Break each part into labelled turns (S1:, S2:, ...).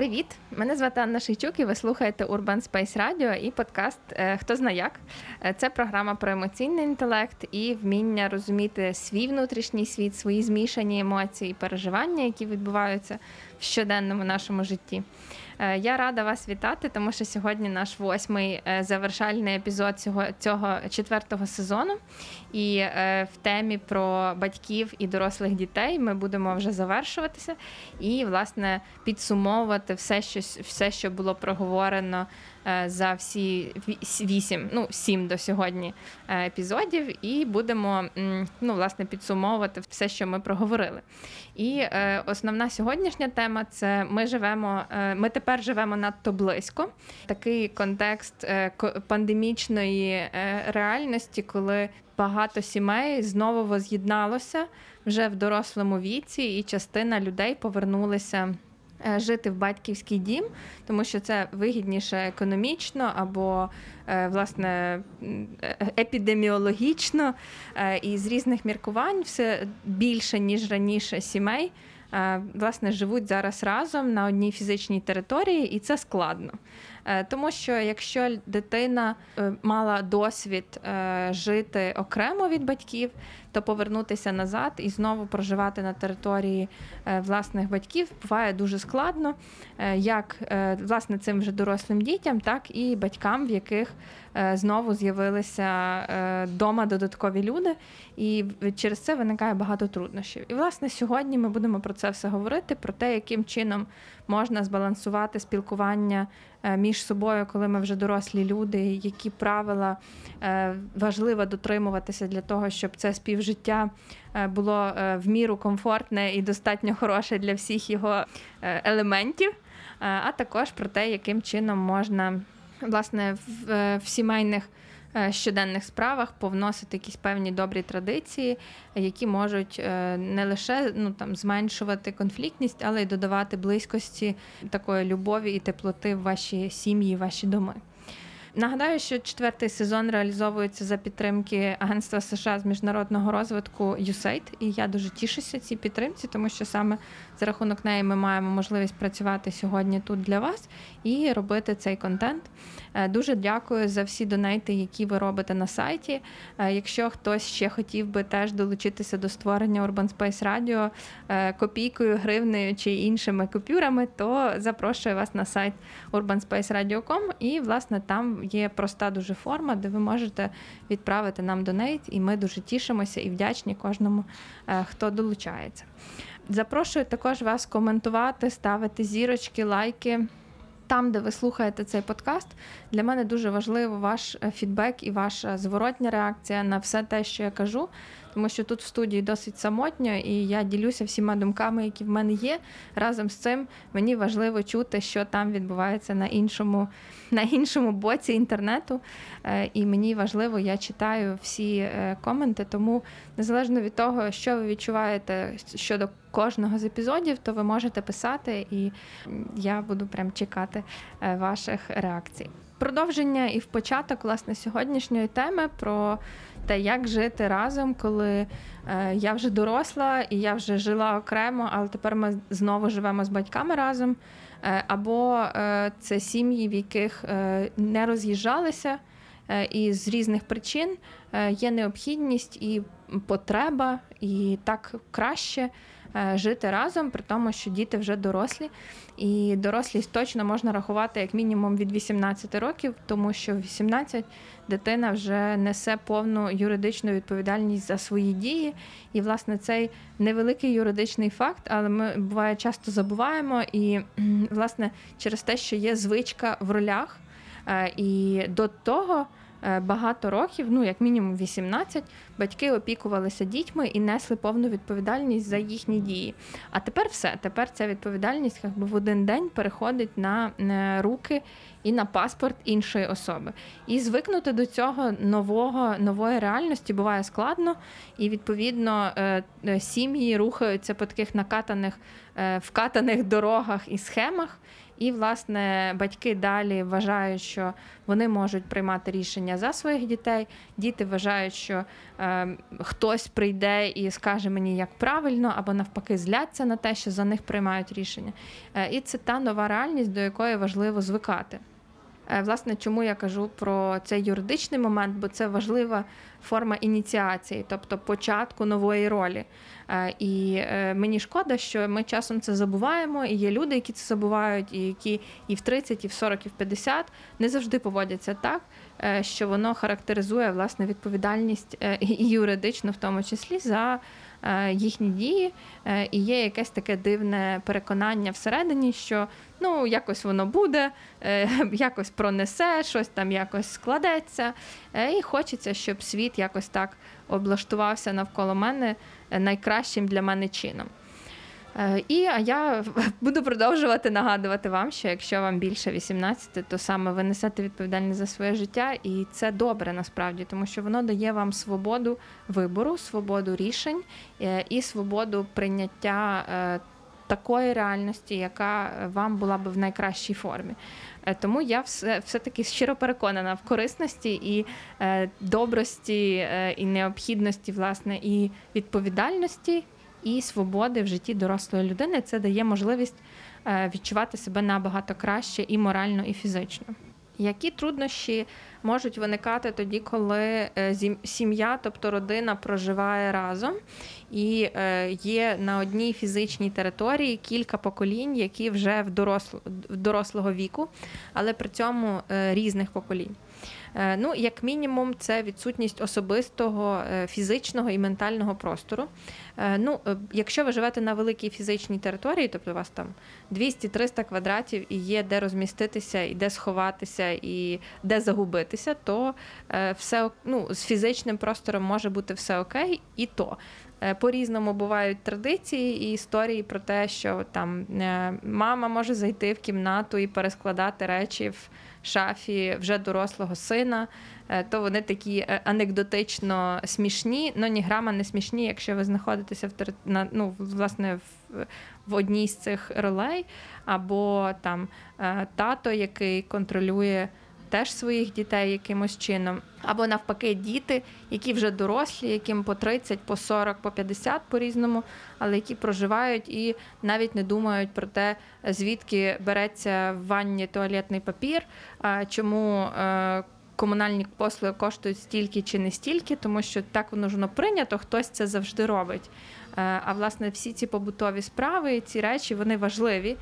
S1: Привіт! Мене звати Анна Шейчук і ви слухаєте Urban Space Radio і подкаст е, Хто зна як. Е, Це програма про емоційний інтелект і вміння розуміти свій внутрішній світ, свої змішані емоції і переживання, які відбуваються в щоденному нашому житті. Е, Я рада вас вітати, тому що сьогодні наш восьмий е, завершальний епізод цього цього четвертого сезону. І е, в темі про батьків і дорослих дітей ми будемо вже завершуватися і, власне, підсумовувати все, що все, що було проговорено за всі вісім, ну сім до сьогодні е, епізодів, і будемо ну, власне підсумовувати все, що ми проговорили. І е, основна сьогоднішня тема це ми живемо. е, Ми тепер живемо надто близько. Такий контекст е, пандемічної е, реальності, коли багато сімей знову воз'єдналося вже в дорослому віці, і частина людей повернулися. Е, Жити в батьківський дім, тому що це вигідніше економічно або е, власне е, епідеміологічно, і з різних міркувань все більше ніж раніше сімей власне живуть зараз разом на одній фізичній території, і це складно. Тому що якщо дитина мала досвід жити окремо від батьків, то повернутися назад і знову проживати на території е, власних батьків буває дуже складно, е, як е, власне цим вже дорослим дітям, так і батькам, в яких знову з'явилися вдома додаткові люди, і через це виникає багато труднощів. І власне сьогодні ми будемо про це все говорити: про те, яким чином можна збалансувати спілкування між собою, коли ми вже дорослі люди, які правила важливо дотримуватися для того, щоб це співжиття е, було е, в міру комфортне і достатньо хороше для всіх його е, елементів, а також про те, яким чином можна власне в, в сімейних. Щоденних справах повносити якісь певні добрі традиції, які можуть не лише ну там зменшувати конфліктність, але й додавати близькості такої любові і теплоти в ваші сім'ї, ваші доми. Нагадаю, що четвертий сезон реалізовується за підтримки Агентства США з міжнародного розвитку USAID, і я дуже тішуся цій підтримці, тому що саме за рахунок неї ми маємо можливість працювати сьогодні тут для вас і робити цей контент. Е, Дуже дякую за всі донейти, які ви робите на сайті. Е, Якщо хтось ще хотів би теж долучитися до створення Urban Space Radio е, копійкою, гривнею чи іншими купюрами, то запрошую вас на сайт urbanspaceradio.com і власне там є проста дуже форма, де ви можете відправити нам донейт, і ми дуже тішимося і вдячні кожному, хто долучається. Запрошую також вас коментувати, ставити зірочки, лайки. Там, де ви слухаєте цей подкаст, для мене дуже важливо ваш е, фідбек і ваша зворотня реакція на все те, що я кажу, тому що тут в студії досить самотньо, і я ділюся всіма думками, які в мене є. Разом з цим мені важливо чути, що там відбувається на іншому, на іншому боці інтернету. Е, І мені важливо, я читаю всі е, коменти, тому незалежно від того, що ви відчуваєте щодо кожного з епізодів, то ви можете писати, і я буду прям чекати е, ваших реакцій. Продовження і в початок власне сьогоднішньої теми про те, як жити разом, коли е, я вже доросла і я вже жила окремо, але тепер ми знову живемо з батьками разом. Е, Або е, це сім'ї, в яких не роз'їжджалися, і з різних причин є необхідність і потреба, і так краще жити разом, при тому, що діти вже дорослі. І дорослість точно можна рахувати як мінімум від 18 років, тому що в 18 дитина вже несе повну юридичну відповідальність за свої дії. І, власне, цей невеликий юридичний факт, але ми буває часто забуваємо. І, власне, через те, що є звичка в ролях, е, і до того е, багато років, ну як мінімум 18, батьки опікувалися дітьми і несли повну відповідальність за їхні дії. А тепер все. Тепер ця відповідальність якби в один день переходить на е, руки і на паспорт іншої особи. І звикнути до цього нового нової реальності буває складно, і відповідно е, е, сім'ї рухаються по таких накатаних е, вкатаних дорогах і схемах. І, власне, батьки далі вважають, що вони можуть приймати рішення за своїх дітей. Діти вважають, що е, хтось прийде і скаже мені, як правильно, або навпаки, зляться на те, що за них приймають рішення. Е, і це та нова реальність, до якої важливо звикати. Е, Власне, чому я кажу про цей юридичний момент, бо це важлива форма ініціації, тобто початку нової ролі. Е, І е, мені шкода, що ми часом це забуваємо, і є люди, які це забувають, і які і в 30, і в 40, і в 50 не завжди поводяться так, що воно характеризує власне відповідальність і юридичну, в тому числі за їхні дії. Е, І є якесь таке дивне переконання всередині, що ну якось воно буде, е, якось пронесе, щось там якось складеться. Е, І хочеться, щоб світ якось так облаштувався навколо мене е, найкращим для мене чином. Е, І я буду продовжувати нагадувати вам, що якщо вам більше 18, то саме ви несете відповідальність за своє життя, і це добре насправді, тому що воно дає вам свободу вибору, свободу рішень е, і свободу прийняття е, такої реальності, яка вам була б в найкращій формі. Тому я все, все-таки щиро переконана в корисності і добрості, і необхідності, власне, і відповідальності, і свободи в житті дорослої людини. Це дає можливість е, відчувати себе набагато краще і морально, і фізично. Які труднощі можуть виникати тоді, коли е, сім'я, тобто родина, проживає разом і е, є на одній фізичній території кілька поколінь, які вже в, доросло, дорослого віку, але при цьому різних поколінь. Е, Ну, як мінімум, це відсутність особистого е, фізичного і ментального простору. Е, Ну, якщо ви живете на великій фізичній території, тобто у вас там 200-300 квадратів і є де розміститися, і де сховатися, і де загубитися, то все ну, з фізичним простором може бути все окей, і то. Е, По-різному бувають традиції і історії про те, що там мама може зайти в кімнату і перескладати речі в шафі вже дорослого сина. Е, То вони такі е, анекдотично смішні, але ні грама не смішні, якщо ви знаходитеся в на, ну, власне в, в одній з цих ролей, або там е, тато, який контролює теж своїх дітей якимось чином, або навпаки, діти, які вже дорослі, яким по 30, по 40, по 50 по-різному, але які проживають і навіть не думають про те, звідки береться в ванні туалетний папір, чому. е, Комунальні послуги коштують стільки чи не стільки, тому що так воно ж прийнято, хтось це завжди робить. Е, А власне, всі ці побутові справи, ці речі, вони важливі.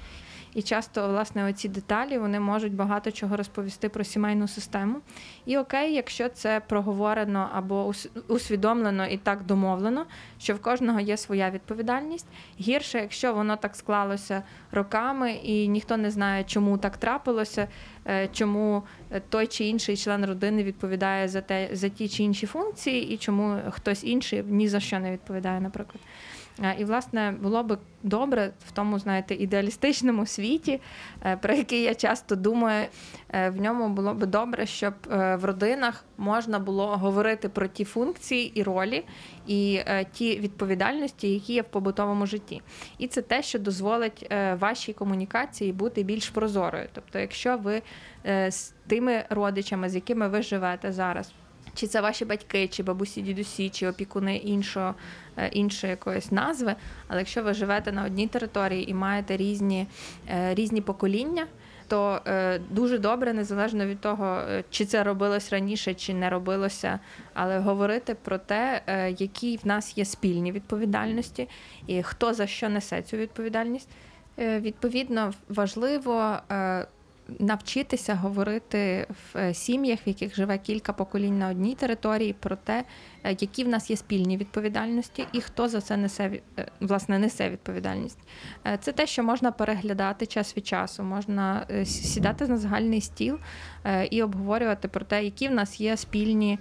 S1: І часто, власне, оці деталі вони можуть багато чого розповісти про сімейну систему. І окей, якщо це проговорено або усвідомлено і так домовлено, що в кожного є своя відповідальність. Гірше, якщо воно так склалося роками, і ніхто не знає, чому так трапилося, е, чому е, той чи інший член родини відповідає за те за ті чи інші функції, і чому хтось інший ні за що не відповідає, наприклад. Е, І, власне, було би добре в тому, знаєте, ідеалістичному світі, е, про який я часто думаю, е, в ньому було би добре, щоб в родинах можна було говорити про ті функції і ролі, і ті відповідальності, які є в побутовому житті. І це те, що дозволить вашій комунікації бути більш прозорою. Тобто, якщо ви з тими родичами, з якими ви живете зараз, чи це ваші батьки, чи бабусі, дідусі, чи опікуни іншого, е, іншої якоїсь назви. Але якщо ви живете на одній території і маєте різні, е, різні покоління, то е, дуже добре, незалежно від того, чи це робилось раніше, чи не робилося, але говорити про те, які в нас є спільні відповідальності, і хто за що несе цю відповідальність. Відповідно, важливо навчитися говорити в е, сім'ях, в яких живе кілька поколінь на одній території, про те, е, які в нас є спільні відповідальності, і хто за це несе е, власне несе відповідальність. Це те, що можна переглядати час від часу, можна сідати на загальний стіл і обговорювати про те, які в нас є спільні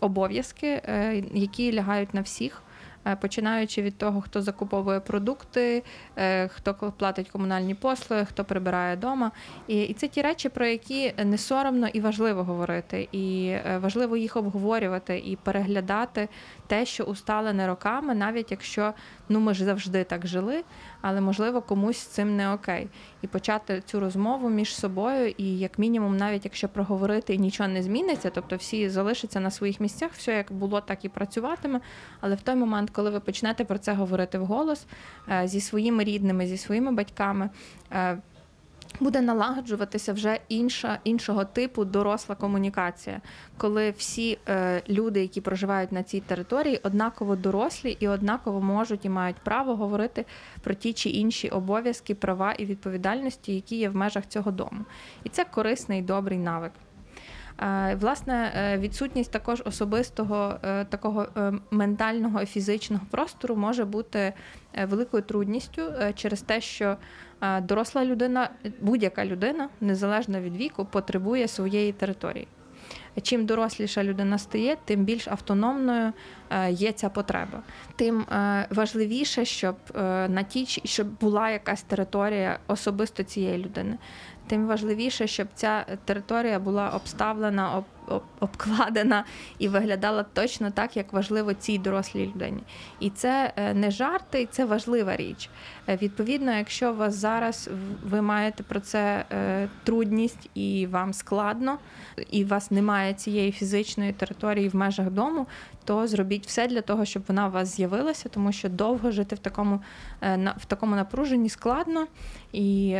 S1: обов'язки, які лягають на всіх. Е, Починаючи від того, хто закуповує продукти, е, хто платить комунальні послуги, хто прибирає вдома. І, і це ті речі, про які не соромно і важливо говорити, і е, важливо їх обговорювати і переглядати те, що усталене роками, навіть якщо ну ми ж завжди так жили, але можливо комусь цим не окей. І почати цю розмову між собою, і як мінімум, навіть якщо проговорити і нічого не зміниться, тобто всі залишаться на своїх місцях, все як було, так і працюватиме. Але в той момент, коли ви почнете про це говорити вголос е, зі своїми рідними, зі своїми батьками. Буде налагоджуватися вже інша іншого типу доросла комунікація, коли всі е, люди, які проживають на цій території, однаково дорослі і однаково можуть і мають право говорити про ті чи інші обов'язки, права і відповідальності, які є в межах цього дому. І це корисний і добрий навик. Е, Власне, е, відсутність також особистого е, такого ментального і фізичного простору може бути великою трудністю через те, що доросла людина, будь-яка людина, незалежно від віку, потребує своєї території. Чим доросліша людина стає, тим більш автономною е, є ця потреба. Тим е, важливіше, щоб е, на тій щоб була якась територія особисто цієї людини. Тим важливіше, щоб ця територія була обставлена, об, об- обкладена і виглядала точно так, як важливо цій дорослій людині. І це е, не жарти, і це важлива річ. Е, Відповідно, якщо у вас зараз ви маєте про це е, трудність і вам складно, і у вас немає цієї фізичної території в межах дому, то зробіть все для того, щоб вона у вас з'явилася, тому що довго жити в такому, в такому напруженні складно, і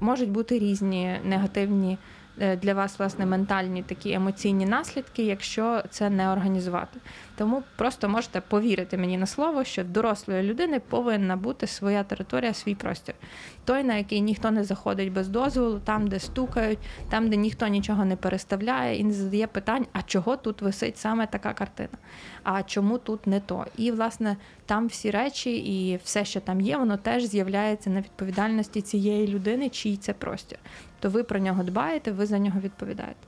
S1: можуть бути різні негативні для вас власне ментальні такі емоційні наслідки, якщо це не організувати. Тому просто можете повірити мені на слово, що дорослої людини повинна бути своя територія, свій простір. Той, на який ніхто не заходить без дозволу, там, де стукають, там, де ніхто нічого не переставляє і не задає питань, а чого тут висить саме така картина, а чому тут не то. І, власне, там всі речі і все, що там є, воно теж з'являється на відповідальності цієї людини, чий це простір. То ви про нього дбаєте, ви за нього відповідаєте.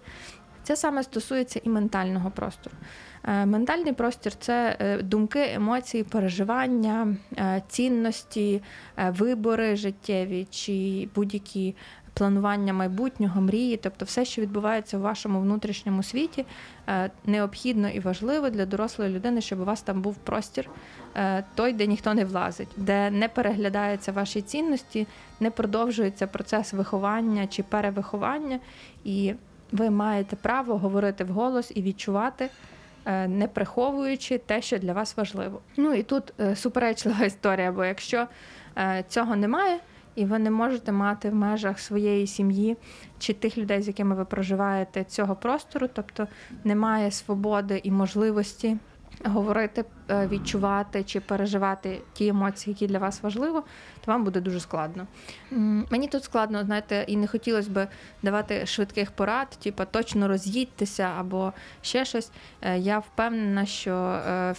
S1: Це саме стосується і ментального простору. Е, Ментальний простір це е, думки, емоції, переживання, е, цінності, вибори життєві чи будь-які планування майбутнього, мрії, тобто все, що відбувається в вашому внутрішньому світі, е, необхідно і важливо для дорослої людини, щоб у вас там був простір, е, той, де ніхто не влазить, де не переглядаються ваші цінності, не продовжується процес виховання чи перевиховання, і ви маєте право говорити вголос і відчувати. е, Не приховуючи те, що для вас важливо. Ну і тут суперечлива історія, бо якщо цього немає, і ви не можете мати в межах своєї сім'ї чи тих людей, з якими ви проживаєте цього простору, тобто немає свободи і можливості говорити, е, відчувати чи переживати ті емоції, які для вас важливо, то вам буде дуже складно. Мені тут складно, знаєте, і не хотілося б давати швидких порад, типу точно роз'їдьтеся або ще щось. Е, Я впевнена, що е,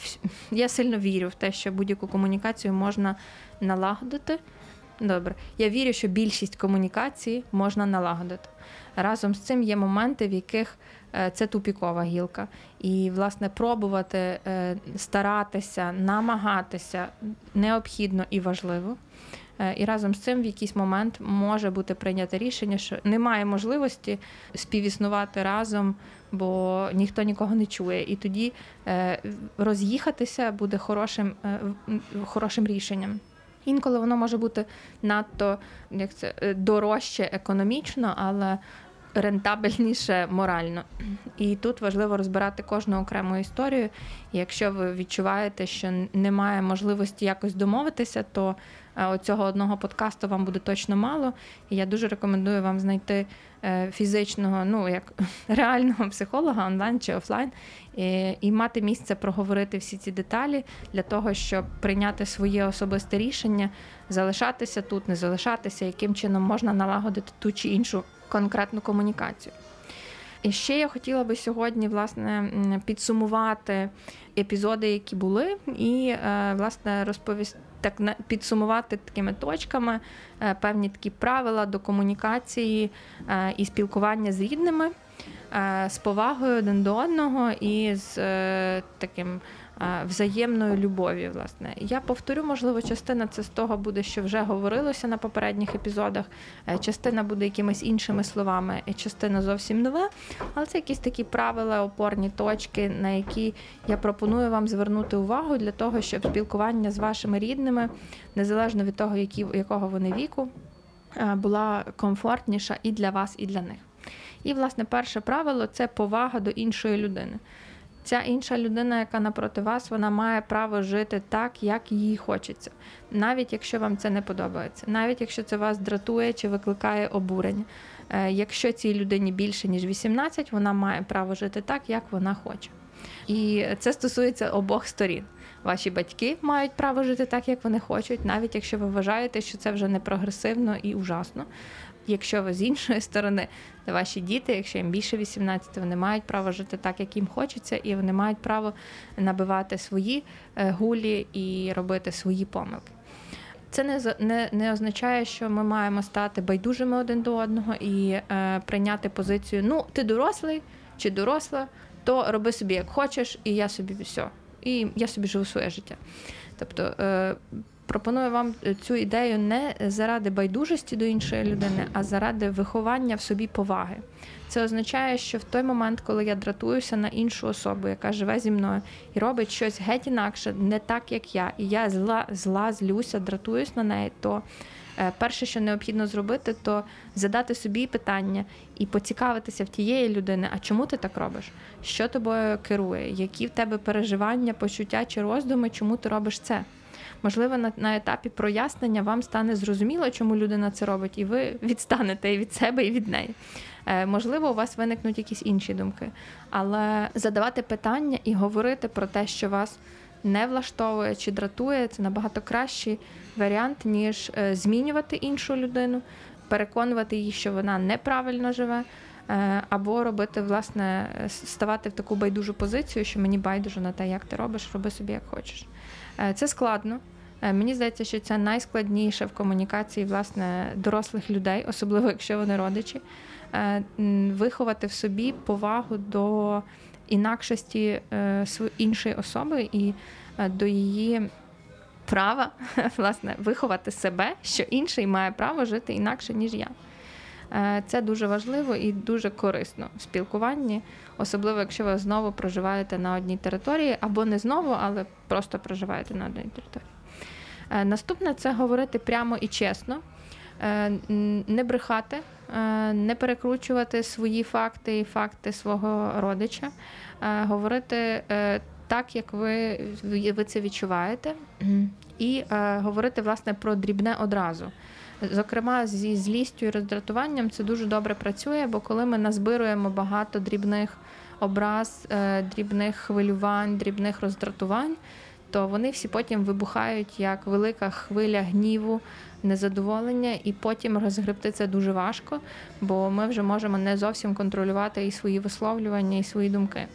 S1: я сильно вірю в те, що будь-яку комунікацію можна налагодити. Добре, я вірю, що більшість комунікацій можна налагодити. Разом з цим є моменти, в яких е, це тупікова гілка. І, власне, пробувати е, старатися, намагатися необхідно і важливо. Е, І разом з цим в якийсь момент може бути прийнято рішення, що немає можливості співіснувати разом, бо ніхто нікого не чує. І тоді роз'їхатися буде хорошим, хорошим рішенням. Інколи воно може бути надто як це, е, дорожче економічно, але рентабельніше морально. І тут важливо розбирати кожну окрему історію. Якщо ви відчуваєте, що немає можливості якось домовитися, то оцього одного подкасту вам буде точно мало. І я дуже рекомендую вам знайти е, фізичного, ну як реального психолога онлайн чи офлайн, і, і мати місце проговорити всі ці деталі для того, щоб прийняти своє особисте рішення, залишатися тут, не залишатися, яким чином можна налагодити ту чи іншу конкретну комунікацію. І ще я хотіла би сьогодні власне підсумувати епізоди, які були, і е, власне розповісти так підсумувати такими точками е, певні такі правила до комунікації е, і спілкування з рідними, з повагою один до одного і з таким взаємною любов'ю. Власне, я повторю, можливо, частина це з того буде, що вже говорилося на попередніх епізодах. Е, частина буде якимись іншими словами, і частина зовсім нове. Але це якісь такі правила, опорні точки, на які я пропоную вам звернути увагу для того, щоб спілкування з вашими рідними, незалежно від того, які якого вони віку, е, була комфортніша і для вас, і для них. І, власне, перше правило це повага до іншої людини ця інша людина, яка напроти вас, вона має право жити так, як їй хочеться, навіть якщо вам це не подобається, навіть якщо це вас дратує чи викликає обурення. Е, якщо цій людині більше ніж 18, вона має право жити так, як вона хоче. І це стосується обох сторін. Ваші батьки мають право жити так, як вони хочуть, навіть якщо ви вважаєте, що це вже не прогресивно і ужасно. Якщо ви з іншої сторони, то ваші діти, якщо їм більше 18, вони мають право жити так, як їм хочеться, і вони мають право набивати свої е, гулі і робити свої помилки. Це не не, не означає, що ми маємо стати байдужими один до одного і е, прийняти позицію: ну, ти дорослий чи доросла, то роби собі як хочеш, і я собі все. І я собі живу своє життя. Тобто е, пропоную вам е, цю ідею не заради байдужості до іншої людини, а заради виховання в собі поваги. Це означає, що в той момент, коли я дратуюся на іншу особу, яка живе зі мною і робить щось геть інакше, не так як я, і я зла, зла, злюся, дратуюсь на неї, то е, перше, що необхідно зробити, то задати собі питання і поцікавитися в тієї людини, а чому ти так робиш? Що тобою керує? Які в тебе переживання, почуття чи роздуми, чому ти робиш це? Можливо, на, на етапі прояснення вам стане зрозуміло, чому людина це робить, і ви відстанете і від себе, і від неї. Е, можливо, у вас виникнуть якісь інші думки, але задавати питання і говорити про те, що вас не влаштовує чи дратує, це набагато кращий варіант, ніж е, змінювати іншу людину, переконувати її, що вона неправильно живе. Е, або робити, власне, ставати в таку байдужу позицію, що мені байдуже на те, як ти робиш, роби собі як хочеш. Е, це складно. Е, мені здається, що це найскладніше в комунікації власне дорослих людей, особливо якщо вони родичі, е, виховати в собі повагу до інакшості іншої особи і до її права власне виховати себе, що інший має право жити інакше ніж я. Це дуже важливо і дуже корисно в спілкуванні, особливо якщо ви знову проживаєте на одній території, або не знову, але просто проживаєте на одній території. Е, наступне це говорити прямо і чесно, е, не брехати, е, не перекручувати свої факти і факти свого родича, говорити так, як ви, ви це відчуваєте, і говорити власне про дрібне одразу. Зокрема, зі злістю і роздратуванням це дуже добре працює, бо коли ми назбируємо багато дрібних образ, е, дрібних хвилювань, дрібних роздратувань, то вони всі потім вибухають як велика хвиля гніву, незадоволення, і потім розгребти це дуже важко, бо ми вже можемо не зовсім контролювати і свої висловлювання, і свої думки.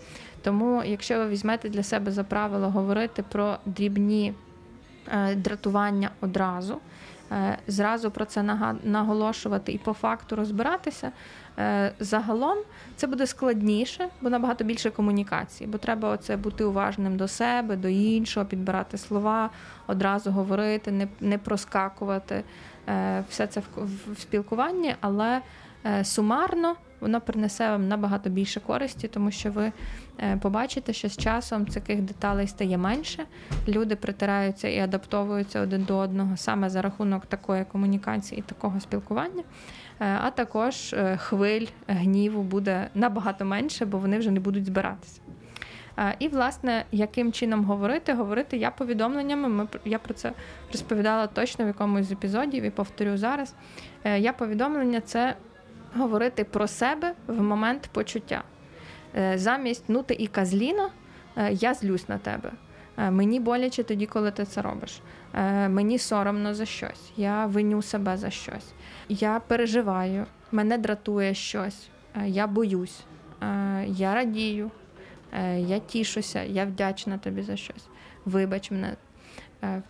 S1: Тому, якщо ви візьмете для себе за правило говорити про дрібні е, дратування одразу. Е, зразу про це наголошувати і по факту розбиратися. Е, загалом це буде складніше, бо набагато більше комунікації, бо треба оце бути уважним до себе, до іншого, підбирати слова, одразу говорити, не не проскакувати. Е, все це в спілкуванні, але сумарно воно принесе вам набагато більше користі, тому що ви е, побачите, що з часом таких деталей стає менше. Люди притираються і адаптовуються один до одного саме за рахунок такої комунікації і такого спілкування. Е, а також е, хвиль гніву буде набагато менше, бо вони вже не будуть збиратися. Е, І, власне, яким чином говорити? Говорити я повідомленнями. Ми я про це розповідала точно в якомусь з епізодів і повторю зараз. Е, Я повідомлення це говорити про себе в момент почуття. Е, Замість ну ти і казліна, е, я злюсь на тебе. Е, Мені боляче тоді, коли ти це робиш. Мені соромно за щось. Я виню себе за щось. Я переживаю, мене дратує щось, я боюсь, я радію, я тішуся, я вдячна тобі за щось. Вибач мене.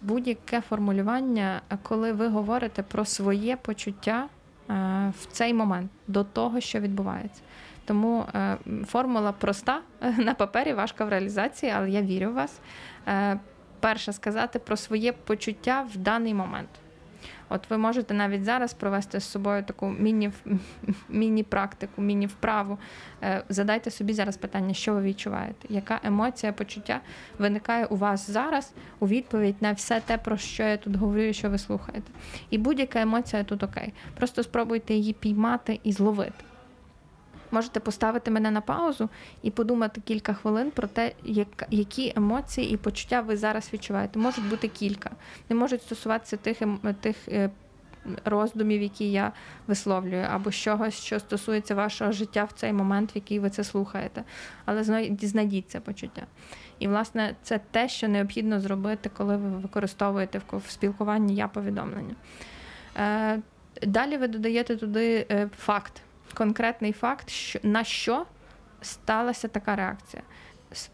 S1: Будь-яке формулювання, коли ви говорите про своє почуття в цей момент до того, що відбувається. Тому е, формула проста на папері, важка в реалізації, але я вірю в вас. Е, Перше сказати про своє почуття в даний момент. От ви можете навіть зараз провести з собою таку міні, міні-практику, міні-вправу. Е, Задайте собі зараз питання, що ви відчуваєте, яка емоція, почуття виникає у вас зараз у відповідь на все те, про що я тут говорю, і що ви слухаєте. І будь-яка емоція тут окей. Просто спробуйте її піймати і зловити. Можете поставити мене на паузу і подумати кілька хвилин про те, як, які емоції і почуття ви зараз відчуваєте. Можуть бути кілька. Не можуть стосуватися тих, ем- тих е, роздумів, які я висловлюю, або чогось, що стосується вашого життя в цей момент, в який ви це слухаєте. Але зна- знайдіть це почуття. І, власне, це те, що необхідно зробити, коли ви використовуєте в спілкуванні я повідомлення. Е, Далі ви додаєте туди е, факт, конкретний факт, що, на що сталася така реакція.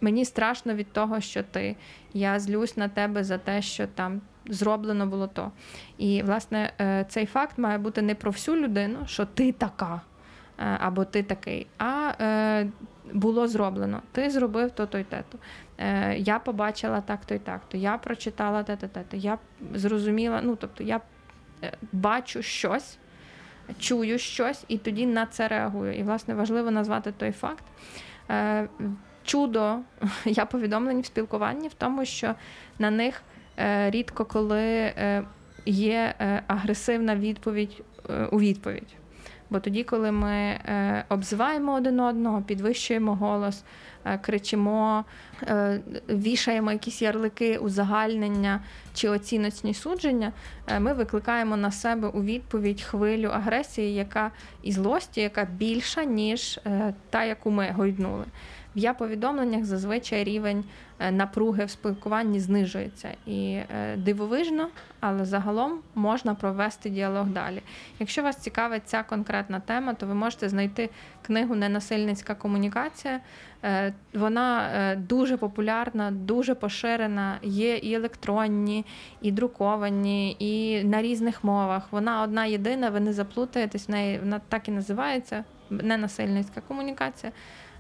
S1: Мені страшно від того, що ти. Я злюсь на тебе за те, що там зроблено було то. І, власне, е, цей факт має бути не про всю людину, що ти така е, або ти такий, а е, було зроблено. Ти зробив то-то й те-то. Я побачила так-то й так-то. Я прочитала те-то, те-то. Я зрозуміла, ну тобто я бачу щось, чую щось, і тоді на це реагую. І, власне, важливо назвати той факт. Е, Чудо я повідомлень в спілкуванні в тому, що на них е, рідко коли е, є агресивна відповідь у відповідь. Бо тоді, коли ми е, обзиваємо один одного, підвищуємо голос, е, кричимо, е, вішаємо якісь ярлики, узагальнення чи оціночні судження, ми викликаємо на себе у відповідь хвилю агресії, яка і злості, яка більша, ніж та, яку ми гойднули. В я повідомленнях зазвичай рівень е, напруги в спілкуванні знижується. І е, дивовижно, але загалом можна провести діалог далі. Якщо вас цікавить ця конкретна тема, то ви можете знайти книгу Ненасильницька комунікація. Е, Вона дуже популярна, дуже поширена. Є і електронні, і друковані, і на різних мовах. Вона одна єдина, ви не заплутаєтесь в неї. Вона так і називається Ненасильницька комунікація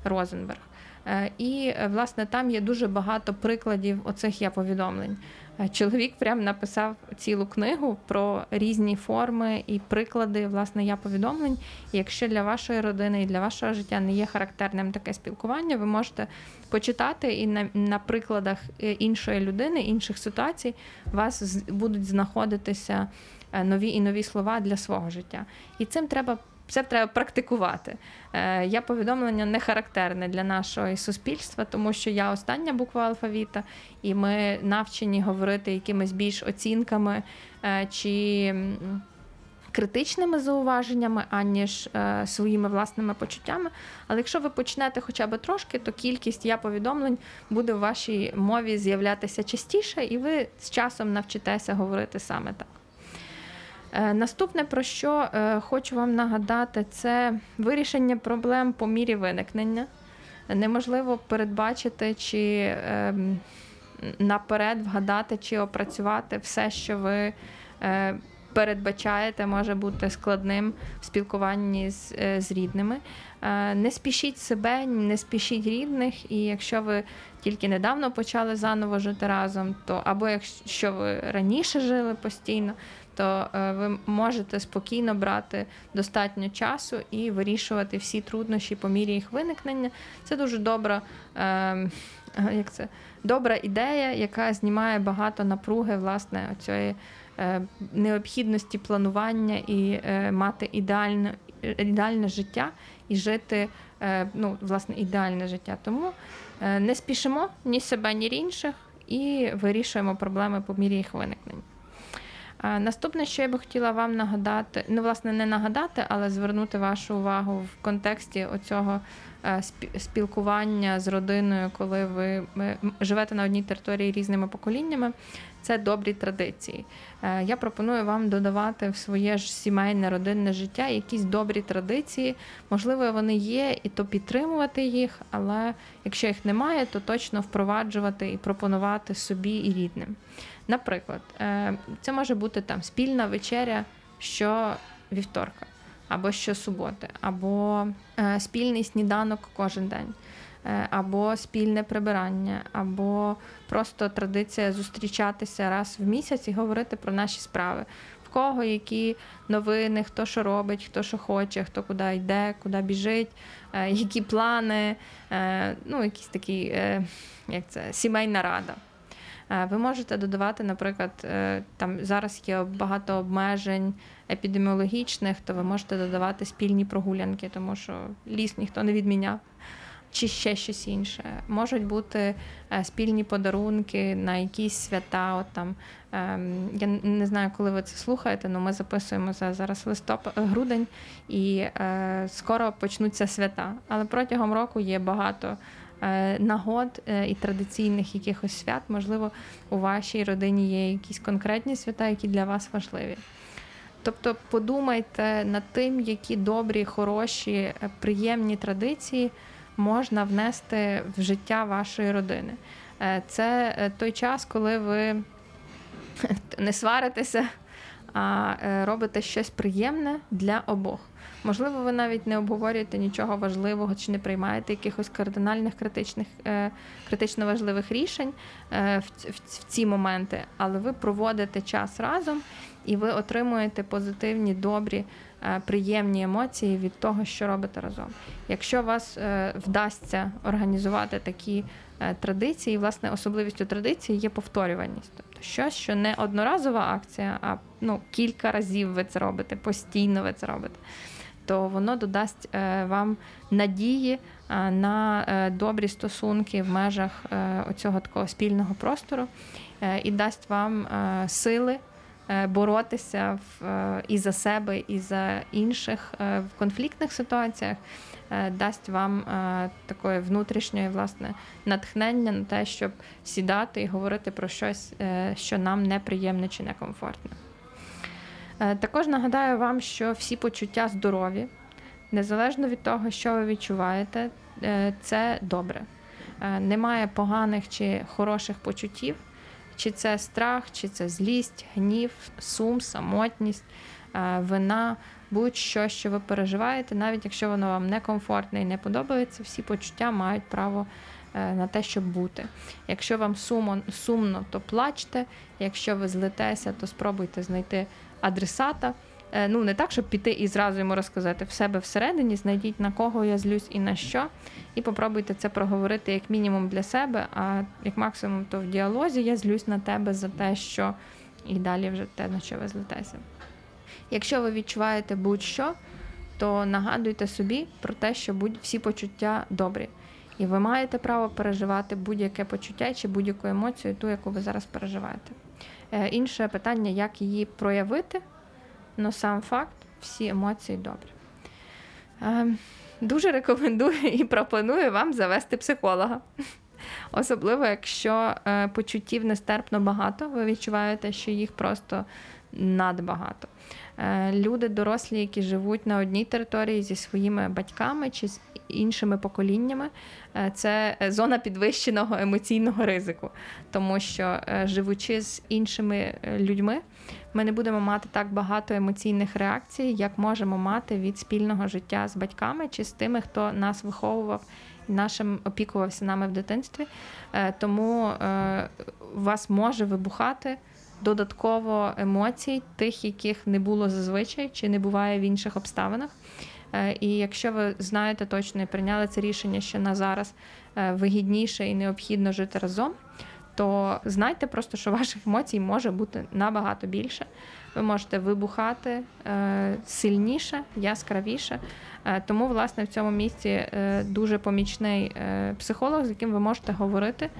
S1: Розенберг. Е, І е, власне там є дуже багато прикладів оцих я повідомлень. Е, Чоловік прям написав цілу книгу про різні форми і приклади власне я повідомлень. І якщо для вашої родини і для вашого життя не є характерним таке спілкування, ви можете почитати і на, на прикладах іншої людини, інших ситуацій, у вас будуть знаходитися нові і нові слова для свого життя. І цим треба. Це треба практикувати. Е, Я повідомлення не характерне для нашого суспільства, тому що я остання буква алфавіта, і ми навчені говорити якимись більш оцінками е, чи критичними зауваженнями, аніж е, своїми власними почуттями. Але якщо ви почнете хоча б трошки, то кількість я повідомлень буде в вашій мові з'являтися частіше, і ви з часом навчитеся говорити саме так. Е, Наступне, про що е, хочу вам нагадати, це вирішення проблем по мірі виникнення. Неможливо передбачити чи ем, наперед вгадати чи опрацювати все, що ви е, передбачаєте, може бути складним в спілкуванні з, з рідними. Не спішіть себе, не спішіть рідних, і якщо ви тільки недавно почали заново жити разом, то або якщо ви раніше жили постійно, то е, ви можете спокійно брати достатньо часу і вирішувати всі труднощі по мірі їх виникнення. Це дуже добра, е, як це, добра ідея, яка знімає багато напруги власне цієї е, необхідності планування і е, мати ідеальну ідеальне життя і жити ну, власне ідеальне життя. Тому не спішимо ні себе, ні інших і вирішуємо проблеми по мірі їх виникнення. Наступне, що я би хотіла вам нагадати, ну, власне, не нагадати, але звернути вашу увагу в контексті оцього е, спілкування з родиною, коли ви живете на одній території різними поколіннями, це добрі традиції. Е, я пропоную вам додавати в своє ж сімейне родинне життя якісь добрі традиції. Можливо, вони є, і то підтримувати їх, але якщо їх немає, то точно впроваджувати і пропонувати собі і рідним. Наприклад, е, це може бути там спільна вечеря що вівторка, або щосуботи, або е, спільний сніданок кожен день. Е, або спільне прибирання, або просто традиція зустрічатися раз в місяць і говорити про наші справи. В кого які новини, хто що робить, хто що хоче, хто куди йде, куди біжить, які плани, ну, якісь такі, як це, сімейна рада. Е, ви можете додавати, наприклад, е, там зараз є багато обмежень епідеміологічних, то ви можете додавати спільні прогулянки, тому що ліс ніхто не відміняв. Чи ще щось інше. Можуть бути е, спільні подарунки на якісь свята. От там, ем, Я не знаю, коли ви це слухаєте, але ми записуємо за зараз листопад, грудень, і скоро почнуться свята. Але протягом року є багато нагод е, і традиційних якихось свят, можливо, у вашій родині є якісь конкретні свята, які для вас важливі. Тобто подумайте над тим, які добрі, хороші, е, приємні традиції можна внести в життя вашої родини. Це той час, коли ви не сваритеся, а робите щось приємне для обох. Можливо, ви навіть не обговорюєте нічого важливого чи не приймаєте якихось кардинальних критичних е, критично важливих рішень е, в ці моменти, але ви проводите час разом і ви отримуєте позитивні, добрі, е, приємні емоції від того, що робите разом. Якщо вас вдасться організувати такі традиції, власне, особливістю традиції є повторюваність. Тобто щось, що не одноразова акція, а ну, кілька разів ви це робите, постійно ви це робите то воно додасть е, вам надії е, на е, добрі стосунки в межах оцього такого спільного простору і дасть вам сили. Боротися в і за себе, і за інших в конфліктних ситуаціях дасть вам такої внутрішньої власне натхнення на те, щоб сідати і говорити про щось, що нам неприємне чи некомфортне. Е, також нагадаю вам, що всі почуття здорові, незалежно від того, що ви відчуваєте, е, це добре. Е, немає поганих чи хороших почуттів, чи це страх, чи це злість, гнів, сум, самотність, вина, будь-що, що ви переживаєте, навіть якщо воно вам некомфортне і не подобається, всі почуття мають право. На те, щоб бути. Якщо вам сумно, то плачте. Якщо ви злитеся, то спробуйте знайти адресата. Е, ну, не так, щоб піти і зразу йому розказати в себе всередині, знайдіть на кого я злюсь і на що, і попробуйте це проговорити як мінімум для себе, а як максимум, то в діалозі я злюсь на тебе за те, що і далі вже те, на що ви злитеся. Якщо ви відчуваєте будь-що, то нагадуйте собі про те, що будь всі почуття добрі. І ви маєте право переживати будь-яке почуття чи будь-яку емоцію, ту, яку ви зараз переживаєте. Е, інше питання, як її проявити, але сам факт, всі емоції добрі. Е, дуже рекомендую і пропоную вам завести психолога. Особливо, якщо е, почуттів нестерпно багато, ви відчуваєте, що їх просто надбагато. Люди дорослі, які живуть на одній території зі своїми батьками чи з іншими поколіннями, Е, це зона підвищеного емоційного ризику, тому що е, живучи з іншими е, людьми, ми не будемо мати так багато емоційних реакцій, як можемо мати від спільного життя з батьками чи з тими, хто нас виховував і нашим опікувався нами в дитинстві. Тому у вас може вибухати. Додатково емоцій, тих, яких не було зазвичай чи не буває в інших обставинах. Е, і якщо ви знаєте точно і прийняли це рішення, що на зараз е, вигідніше і необхідно жити разом, то знайте просто, що ваших емоцій може бути набагато більше. Ви можете вибухати е, сильніше, яскравіше. Тому, власне, в цьому місці дуже помічний психолог, з яким ви можете говорити.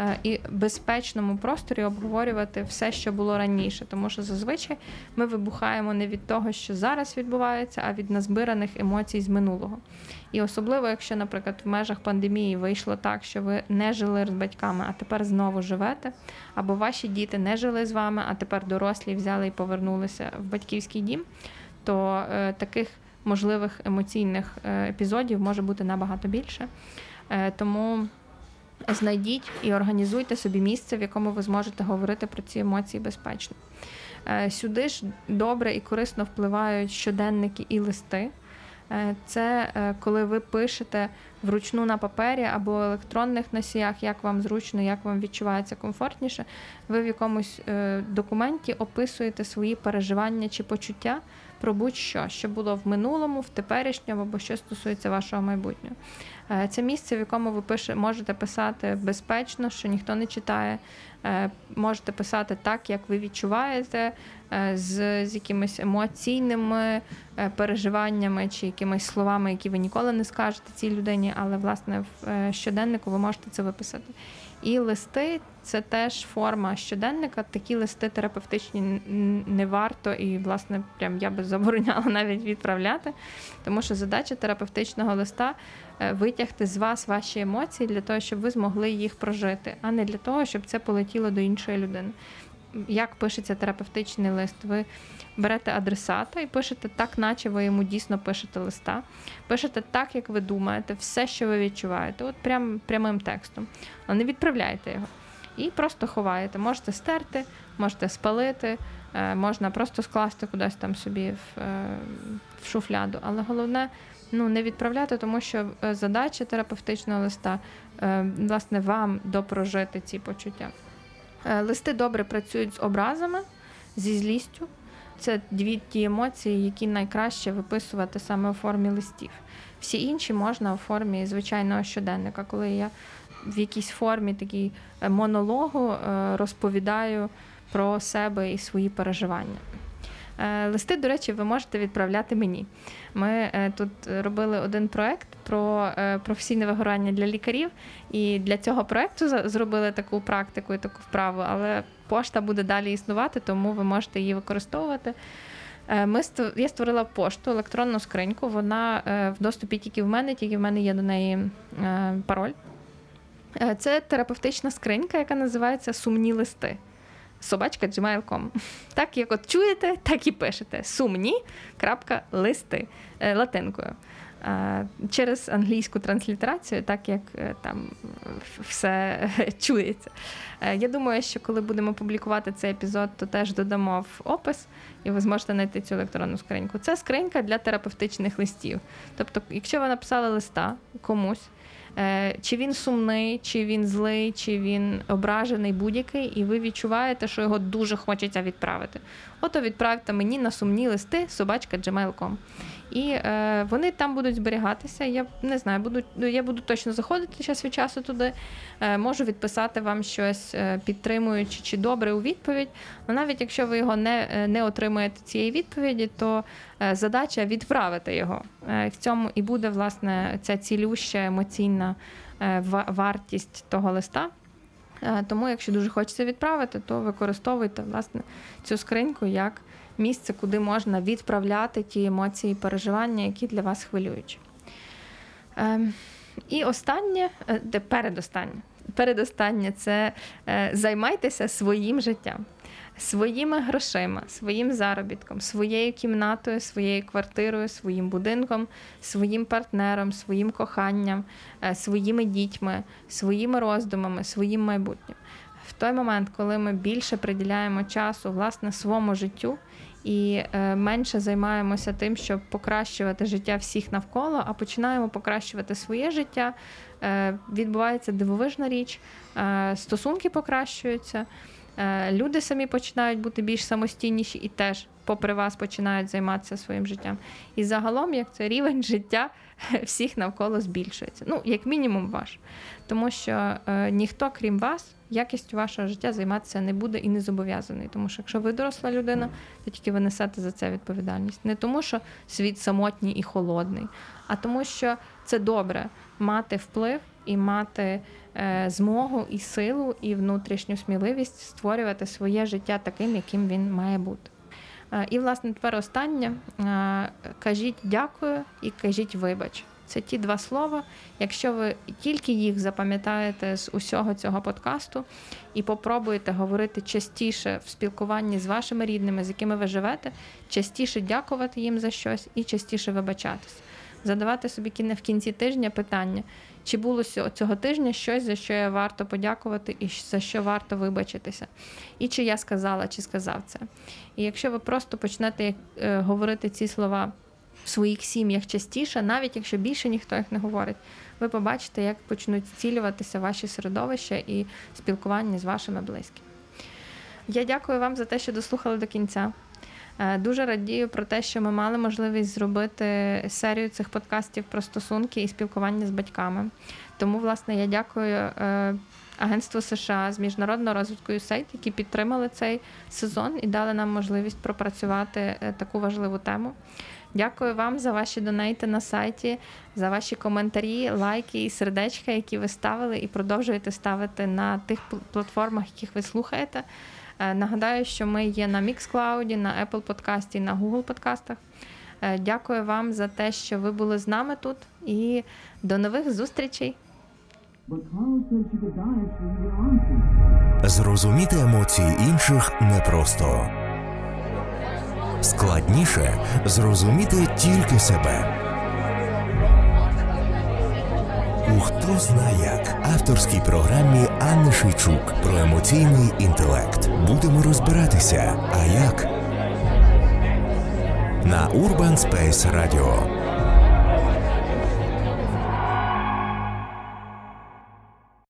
S1: Е, і безпечному просторі обговорювати все, що було раніше, тому що зазвичай ми вибухаємо не від того, що зараз відбувається, а від назбираних емоцій з минулого. І особливо, якщо, наприклад, в межах пандемії вийшло так, що ви не жили з батьками, а тепер знову живете, або ваші діти не жили з вами, а тепер дорослі взяли і повернулися в батьківський дім, то е, таких можливих емоційних е, епізодів може бути набагато більше. Тому знайдіть і організуйте собі місце, в якому ви зможете говорити про ці емоції безпечно. Е, сюди ж добре і корисно впливають щоденники і листи. Е, це е, коли ви пишете вручну на папері або електронних носіях, як вам зручно, як вам відчувається комфортніше. Ви в якомусь документі описуєте свої переживання чи почуття про будь-що, що було в минулому, в теперішньому або що стосується вашого майбутнього. Е, це місце, в якому ви пише, можете писати безпечно, що ніхто не читає. Е, можете писати так, як ви відчуваєте, е, з з якимись емоційними переживаннями чи якимись словами, які ви ніколи не скажете цій людині, але власне в щоденнику ви можете це виписати. І листи це теж форма щоденника. Такі листи терапевтичні не варто, і, власне, прям я би забороняла навіть відправляти, тому що задача терапевтичного листа е, витягти з вас ваші емоції для того, щоб ви змогли їх прожити, а не для того, щоб це полетіло до іншої людини. Як пишеться терапевтичний лист? Ви берете адресата і пишете так, наче ви йому дійсно пишете листа. Пишете так, як ви думаєте, все, що ви відчуваєте, от прям, прямим текстом. Але не відправляйте його. І просто ховаєте. Можете стерти, можете спалити, е, можна просто скласти кудись там собі в, е, в шуфляду. Але головне ну, не відправляти, тому що е, задача терапевтичного листа власне вам допрожити ці почуття. Листи добре працюють з образами, зі злістю. Це дві ті емоції, які найкраще виписувати саме у формі листів. Всі інші можна у формі звичайного щоденника, коли я в якійсь формі такій е, монологу е, розповідаю про себе і свої переживання. Е, листи, до речі, ви можете відправляти мені. Ми тут робили один проект про професійне вигорання для лікарів, і для цього проекту зробили таку практику і таку вправу, але пошта буде далі існувати, тому ви можете її використовувати. Ми Я створила пошту, електронну скриньку. Вона в доступі тільки в мене, тільки в мене є до неї пароль. Е, це терапевтична скринька, яка називається Сумні листи. Собачка gmail.com. Так, як от чуєте, так і пишете. Сумні. листи е, латинкою. Е, через англійську транслітерацію, так як там все чується. Я думаю, що коли будемо публікувати цей епізод, то теж додамо в опис, і ви зможете знайти цю електронну скриньку. Це скринька для терапевтичних листів. Тобто, якщо ви написали листа комусь. Е, чи він сумний, чи він злий, чи він ображений будь-який, і ви відчуваєте, що його дуже хочеться відправити. Ото відправте мені на сумні листи собачка gmail.com. І е, вони там будуть зберігатися. Я не знаю, буду, я буду точно заходити час від часу туди. Е, Можу відписати вам щось е, підтримуючи чи добре у відповідь. Але навіть якщо ви його не е, не отримаєте цієї відповіді, то е, задача відправити його. Е, В цьому і буде власне ця цілюща емоційна вартість того листа. Е, тому, якщо дуже хочеться відправити, то використовуйте власне цю скриньку як місце, куди можна відправляти ті емоції і переживання, які для вас хвилюють. Ем, і останнє, де передостаннє, передостаннє це е, займайтеся своїм життям. Своїми грошима, своїм заробітком, своєю кімнатою, своєю квартирою, своїм будинком, своїм партнером, своїм коханням, е, своїми дітьми, своїми роздумами, своїм майбутнім. В той момент, коли ми більше приділяємо часу власне своєму життю і е, менше займаємося тим, щоб покращувати життя всіх навколо, а починаємо покращувати своє життя. Е, відбувається дивовижна річ, стосунки покращуються, люди самі починають бути більш самостійніші і теж, попри вас, починають займатися своїм життям. І загалом, як це рівень життя всіх навколо збільшується. Ну, як мінімум, ваш. Тому що ніхто, крім вас, якістю вашого життя займатися не буде і не зобов'язаний. Тому що якщо ви доросла людина, то тільки ви несете за це відповідальність. Не тому, що світ самотній і холодний, а тому, що це добре мати вплив і мати е, змогу і силу, і внутрішню сміливість створювати своє життя таким, яким він має бути. Е, і, власне, тепер останнє. Е, кажіть дякую і кажіть вибач. Це ті два слова. Якщо ви тільки їх запам'ятаєте з усього цього подкасту і попробуєте говорити частіше в спілкуванні з вашими рідними, з якими ви живете, частіше дякувати їм за щось і частіше вибачатись. Задавати собі в кінці тижня питання, чи було цього тижня щось, за що я варто подякувати і за що варто вибачитися. І чи я сказала, чи сказав це. І якщо ви просто почнете е, говорити ці слова в своїх сім'ях частіше, навіть якщо більше ніхто їх не говорить, ви побачите, як почнуть зцілюватися ваші середовища і спілкування з вашими близькими. Я дякую вам за те, що дослухали до кінця. Е, дуже радію про те, що ми мали можливість зробити серію цих подкастів про стосунки і спілкування з батьками. Тому, власне, я дякую е, Агентству США з міжнародного розвитку USAID, які підтримали цей сезон і дали нам можливість пропрацювати е, таку важливу тему. Дякую вам за ваші донейти на сайті, за ваші коментарі, лайки і сердечка, які ви ставили, і продовжуєте ставити на тих платформах, яких ви слухаєте. Е, нагадаю, що ми є на Mixcloud, на Apple подкасті, на Google подкастах. Е, дякую вам за те, що ви були з нами тут, і до нових зустрічей.
S2: Зрозуміти емоції інших непросто. Складніше зрозуміти тільки себе. У хто зна як авторській програмі Анни Шейчук про емоційний інтелект. Будемо розбиратися. А як? На Urban Space Radio